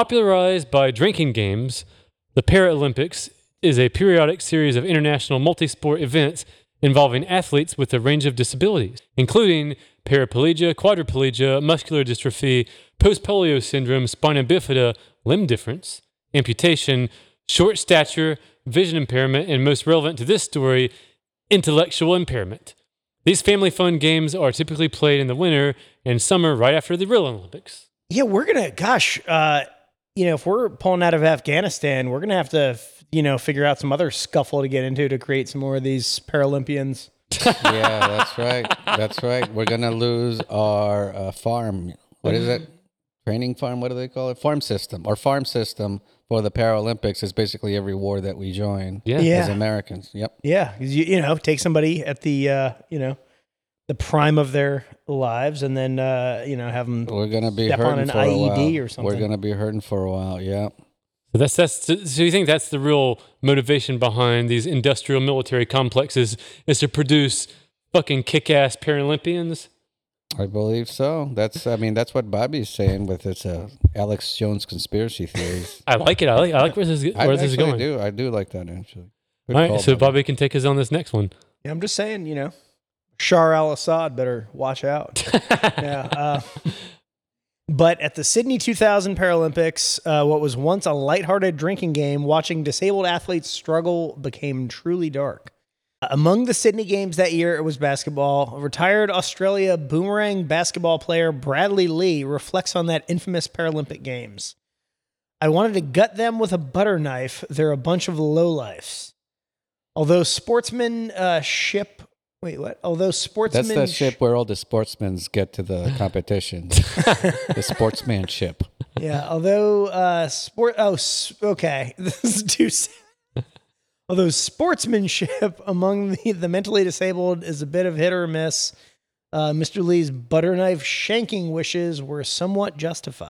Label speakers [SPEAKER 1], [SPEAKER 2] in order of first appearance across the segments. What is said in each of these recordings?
[SPEAKER 1] Popularized by drinking games, the Paralympics is a periodic series of international multi-sport events involving athletes with a range of disabilities, including paraplegia, quadriplegia, muscular dystrophy, post-polio syndrome, spina bifida, limb difference, amputation, short stature, vision impairment, and most relevant to this story, intellectual impairment. These family fun games are typically played in the winter and summer right after the real Olympics.
[SPEAKER 2] Yeah, we're gonna. Gosh, uh, you know, if we're pulling out of Afghanistan, we're gonna have to, you know, figure out some other scuffle to get into to create some more of these Paralympians.
[SPEAKER 3] yeah, that's right. That's right. We're gonna lose our uh, farm. What is it? Training farm. What do they call it? Farm system. Our farm system for the Paralympics is basically every war that we join.
[SPEAKER 1] Yeah.
[SPEAKER 2] Yeah.
[SPEAKER 3] As Americans. Yep.
[SPEAKER 2] Yeah, 'cause you, you know, take somebody at the, uh, you know, the prime of their lives, and then, uh, you know, have them.
[SPEAKER 3] We're gonna be
[SPEAKER 2] Step on
[SPEAKER 3] hurting
[SPEAKER 2] an
[SPEAKER 3] for a
[SPEAKER 2] IED
[SPEAKER 3] while.
[SPEAKER 2] or
[SPEAKER 3] We're gonna be hurting for a while. Yeah.
[SPEAKER 1] So that's that's so you think that's the real motivation behind these industrial military complexes is to produce fucking kick-ass Paralympians?
[SPEAKER 3] I believe so. That's. I mean, that's what Bobby's saying with his uh, Alex Jones conspiracy theories.
[SPEAKER 1] I like it. I like I like where this is,
[SPEAKER 3] I
[SPEAKER 1] this is
[SPEAKER 3] actually
[SPEAKER 1] going.
[SPEAKER 3] do. I do like that actually. Good
[SPEAKER 1] All right,
[SPEAKER 3] call,
[SPEAKER 1] so Bobby can take us on this next one.
[SPEAKER 2] Yeah, I'm just saying, you know, Shar al Assad better watch out. yeah. Uh, but at the Sydney 2000 Paralympics, uh, what was once a lighthearted drinking game, watching disabled athletes struggle became truly dark. Among the Sydney Games that year, it was basketball. Retired Australia boomerang basketball player Bradley Lee reflects on that infamous Paralympic Games. I wanted to gut them with a butter knife. They're a bunch of lowlifes. Although sportsmen uh, ship. Wait, what? Although sportsmen.
[SPEAKER 3] That's the ship where all the sportsmen get to the competitions. the sportsmanship.
[SPEAKER 2] Yeah, although uh sport oh s- okay, this is too sad. Although sportsmanship among the, the mentally disabled is a bit of hit or miss, uh, Mr. Lee's butter knife shanking wishes were somewhat justified.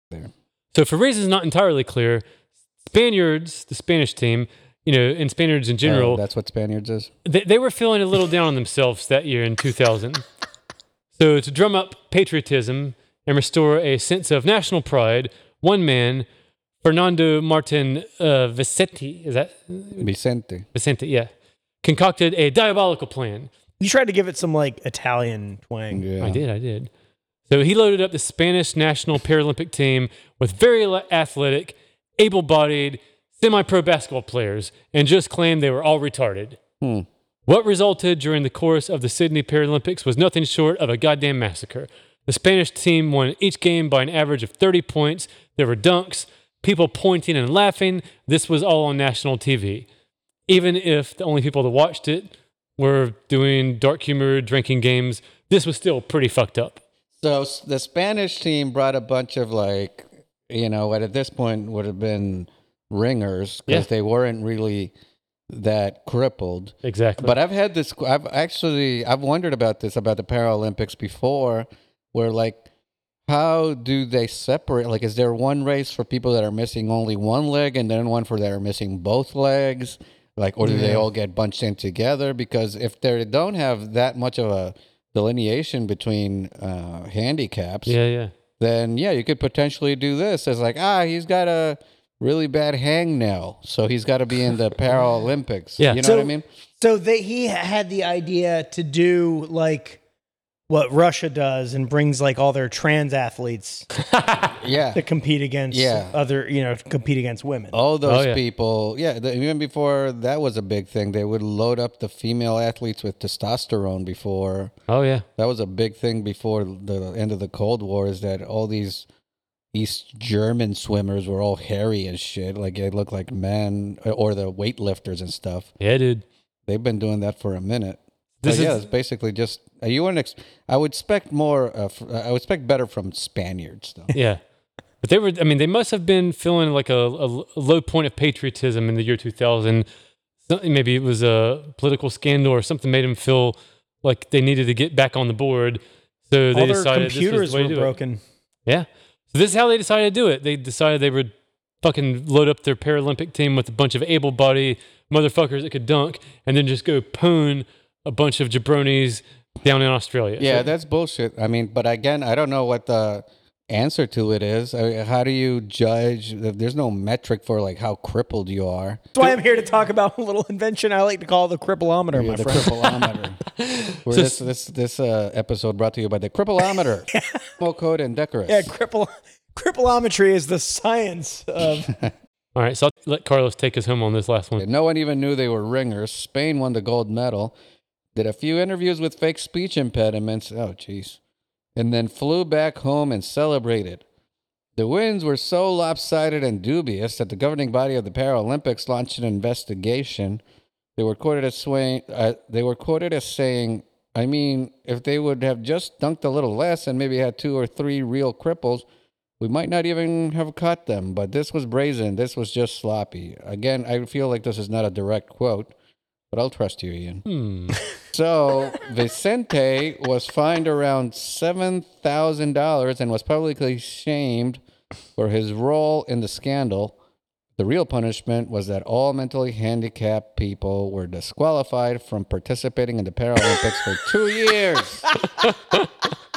[SPEAKER 1] So, for reasons not entirely clear, Spaniards, the Spanish team, you know, and Spaniards in general,
[SPEAKER 3] Oh, that's what Spaniards is.
[SPEAKER 1] they, they were feeling a little down on themselves that year in 2000. so, to drum up patriotism and restore a sense of national pride, one man, Fernando Martin uh, Vicente, is that
[SPEAKER 3] Vicente.
[SPEAKER 1] Vicente? Yeah, concocted a diabolical plan.
[SPEAKER 2] You tried to give it some like Italian twang.
[SPEAKER 3] Yeah.
[SPEAKER 1] I did, I did. So he loaded up the Spanish national Paralympic team with very athletic, able bodied, semi pro basketball players and just claimed they were all retarded.
[SPEAKER 3] Hmm.
[SPEAKER 1] What resulted during the course of the Sydney Paralympics was nothing short of a goddamn massacre. The Spanish team won each game by an average of 30 points. There were dunks, people pointing and laughing. This was all on national TV. Even if the only people that watched it were doing dark humor, drinking games, this was still pretty fucked up.
[SPEAKER 3] So the Spanish team brought a bunch of like, you know, what at this point would have been ringers because
[SPEAKER 1] Yeah.
[SPEAKER 3] they weren't really that crippled.
[SPEAKER 1] Exactly.
[SPEAKER 3] But I've had this. I've actually I've wondered about this about the Paralympics before, where like, how do they separate? Like, is there one race for people that are missing only one leg, and then one for that are missing both legs? Like, or do they all get bunched in together? Because if they don't have that much of a delineation between uh, handicaps,
[SPEAKER 1] yeah, yeah.
[SPEAKER 3] then yeah, you could potentially do this as like, ah, he's got a really bad hangnail, so he's got to be in the Paralympics.
[SPEAKER 1] Yeah.
[SPEAKER 3] you know
[SPEAKER 2] So-
[SPEAKER 3] what I mean?
[SPEAKER 2] So they, he had the idea to do like what Russia does and brings like all their trans athletes
[SPEAKER 3] Yeah.
[SPEAKER 2] to compete against
[SPEAKER 3] Yeah.
[SPEAKER 2] other, you know, to compete against women.
[SPEAKER 3] All those
[SPEAKER 1] Oh, yeah.
[SPEAKER 3] people, yeah, the, even before that was a big thing, they would load up the female athletes with testosterone before.
[SPEAKER 1] Oh, yeah.
[SPEAKER 3] That was a big thing before the end of the Cold War is that all these East German swimmers were all hairy as shit. Like they look like men or the weightlifters and stuff.
[SPEAKER 1] Yeah, dude.
[SPEAKER 3] They've been doing that for a minute.
[SPEAKER 1] This
[SPEAKER 3] But yeah,
[SPEAKER 1] is-
[SPEAKER 3] it's basically just uh, you wouldn't. Ex- I would expect more. Uh, f- I would expect better from Spaniards, though.
[SPEAKER 1] Yeah. But they were, I mean, they must have been feeling like a, a low point of patriotism in the year 2000. Something, maybe it was a political scandal or something made them feel like they needed to get back on the board. So they
[SPEAKER 2] all their
[SPEAKER 1] decided this was
[SPEAKER 2] computers
[SPEAKER 1] the way
[SPEAKER 2] were
[SPEAKER 1] to do it.
[SPEAKER 2] broken.
[SPEAKER 1] Yeah. So this is how they decided to do it. They decided they would fucking load up their Paralympic team with a bunch of able-bodied motherfuckers that could dunk, and then just go poon a bunch of jabronis down in Australia.
[SPEAKER 3] Yeah,
[SPEAKER 1] So-
[SPEAKER 3] that's bullshit. I mean, but again, I don't know what the answer to it is. I mean, how do you judge? There's no metric for like how crippled you are.
[SPEAKER 2] That's why I'm here to talk about a little invention I like to call the crippleometer, my
[SPEAKER 3] the
[SPEAKER 2] friend.
[SPEAKER 3] crippleometer. Where this this this uh, episode brought to you by the crippleometer, Mo code and decorous.
[SPEAKER 2] Yeah, cripple crippleometry is the science of
[SPEAKER 1] All right, so I'll let Carlos take us home on this last one.
[SPEAKER 3] No one even knew they were ringers. Spain won the gold medal. Did a few interviews with fake speech impediments. Oh, jeez. And then flew back home and celebrated. The wins were so lopsided and dubious that the governing body of the Paralympics launched an investigation. They were quoted as swaying, uh, they were quoted as saying, "I mean, if they would have just dunked a little less and maybe had two or three real cripples, we might not even have caught them. But this was brazen. This was just sloppy." Again, I feel like this is not a direct quote, but I'll trust you, Ian.
[SPEAKER 1] Hmm.
[SPEAKER 3] So Vicente was fined around seven thousand dollars and was publicly shamed for his role in the scandal. The real punishment was that all mentally handicapped people were disqualified from participating in the Paralympics for two years.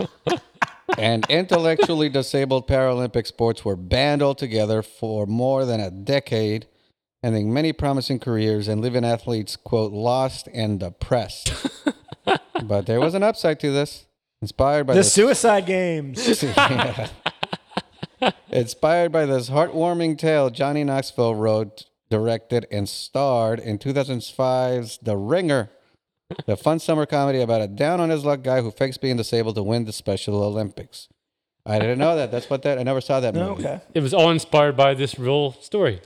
[SPEAKER 3] and intellectually disabled Paralympic sports were banned altogether for more than a decade, ending many promising careers and leaving athletes, quote, lost and depressed. but there was an upside to this. Inspired by
[SPEAKER 2] the
[SPEAKER 3] this,
[SPEAKER 2] suicide games.
[SPEAKER 3] Yeah. Inspired by this heartwarming tale, Johnny Knoxville wrote, directed, and starred in 2005's The Ringer, the fun summer comedy about a down on his luck guy who fakes being disabled to win the Special Olympics. I didn't know that. That's what that. I never saw that movie.
[SPEAKER 2] okay.
[SPEAKER 1] It was all inspired by this real story.